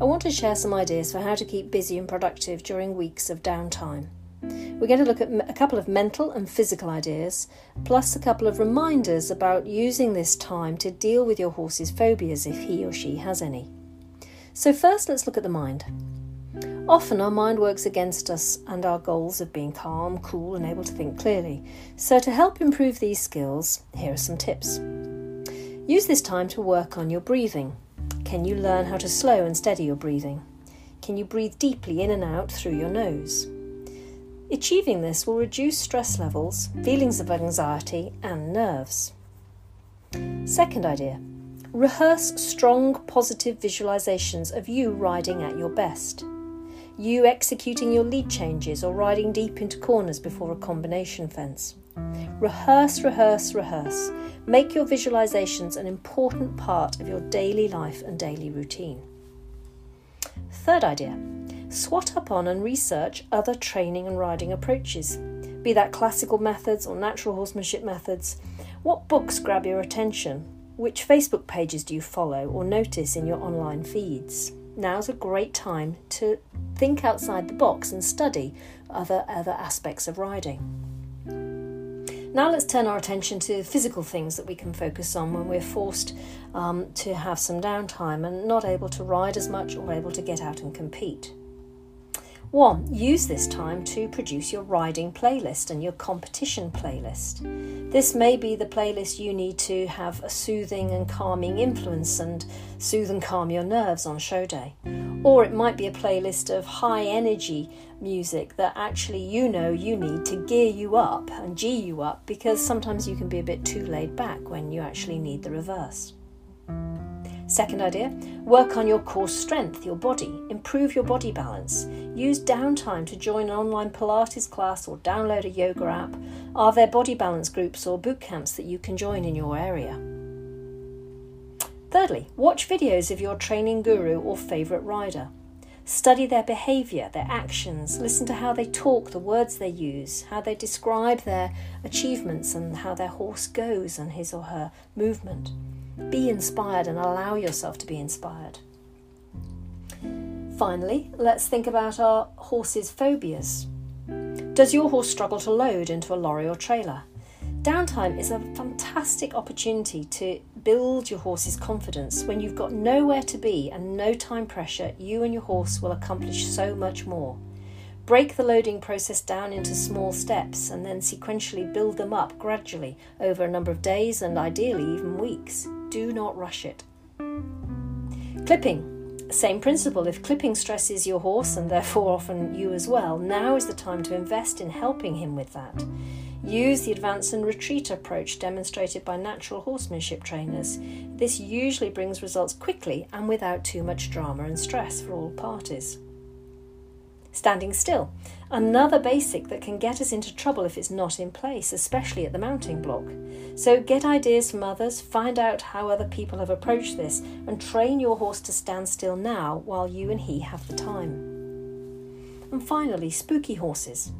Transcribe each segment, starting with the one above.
I want to share some ideas for how to keep busy and productive during weeks of downtime. We're going to look at a couple of mental and physical ideas, plus a couple of reminders about using this time to deal with your horse's phobias if he or she has any. So, first, let's look at the mind. Often our mind works against us and our goals of being calm, cool, and able to think clearly. So, to help improve these skills, here are some tips. Use this time to work on your breathing. Can you learn how to slow and steady your breathing? Can you breathe deeply in and out through your nose? Achieving this will reduce stress levels, feelings of anxiety, and nerves. Second idea rehearse strong positive visualizations of you riding at your best you executing your lead changes or riding deep into corners before a combination fence. Rehearse, rehearse, rehearse. Make your visualizations an important part of your daily life and daily routine. Third idea swat up on and research other training and riding approaches, be that classical methods or natural horsemanship methods. What books grab your attention? Which Facebook pages do you follow or notice in your online feeds? now's a great time to think outside the box and study other other aspects of riding. Now let's turn our attention to physical things that we can focus on when we're forced um, to have some downtime and not able to ride as much or able to get out and compete. One, use this time to produce your riding playlist and your competition playlist. This may be the playlist you need to have a soothing and calming influence and soothe and calm your nerves on show day. Or it might be a playlist of high energy music that actually you know you need to gear you up and G you up because sometimes you can be a bit too laid back when you actually need the reverse. Second idea work on your core strength, your body, improve your body balance. Use downtime to join an online Pilates class or download a yoga app. Are there body balance groups or boot camps that you can join in your area? Thirdly, watch videos of your training guru or favourite rider. Study their behaviour, their actions, listen to how they talk, the words they use, how they describe their achievements, and how their horse goes and his or her movement. Be inspired and allow yourself to be inspired. Finally, let's think about our horse's phobias. Does your horse struggle to load into a lorry or trailer? Downtime is a fantastic opportunity to build your horse's confidence. When you've got nowhere to be and no time pressure, you and your horse will accomplish so much more. Break the loading process down into small steps and then sequentially build them up gradually over a number of days and ideally even weeks. Do not rush it. Clipping. Same principle. If clipping stresses your horse and therefore often you as well, now is the time to invest in helping him with that. Use the advance and retreat approach demonstrated by natural horsemanship trainers. This usually brings results quickly and without too much drama and stress for all parties. Standing still. Another basic that can get us into trouble if it's not in place, especially at the mounting block. So get ideas from others, find out how other people have approached this, and train your horse to stand still now while you and he have the time. And finally, spooky horses.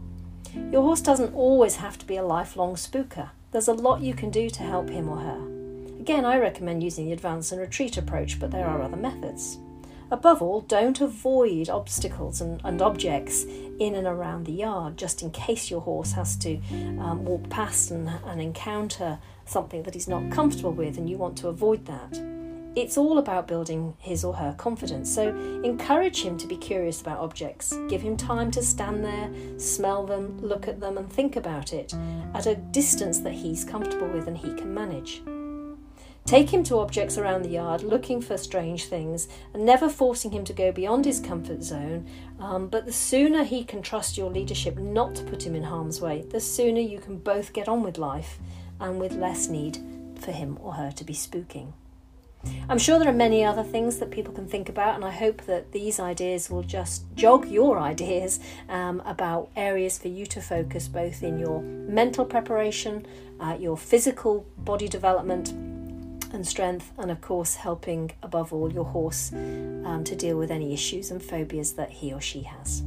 Your horse doesn't always have to be a lifelong spooker. There's a lot you can do to help him or her. Again, I recommend using the advance and retreat approach, but there are other methods. Above all, don't avoid obstacles and, and objects in and around the yard just in case your horse has to um, walk past and, and encounter something that he's not comfortable with and you want to avoid that. It's all about building his or her confidence. So encourage him to be curious about objects. Give him time to stand there, smell them, look at them, and think about it at a distance that he's comfortable with and he can manage. Take him to objects around the yard, looking for strange things, and never forcing him to go beyond his comfort zone. Um, but the sooner he can trust your leadership not to put him in harm's way, the sooner you can both get on with life and with less need for him or her to be spooking. I'm sure there are many other things that people can think about, and I hope that these ideas will just jog your ideas um, about areas for you to focus both in your mental preparation, uh, your physical body development, and strength, and of course, helping above all your horse um, to deal with any issues and phobias that he or she has.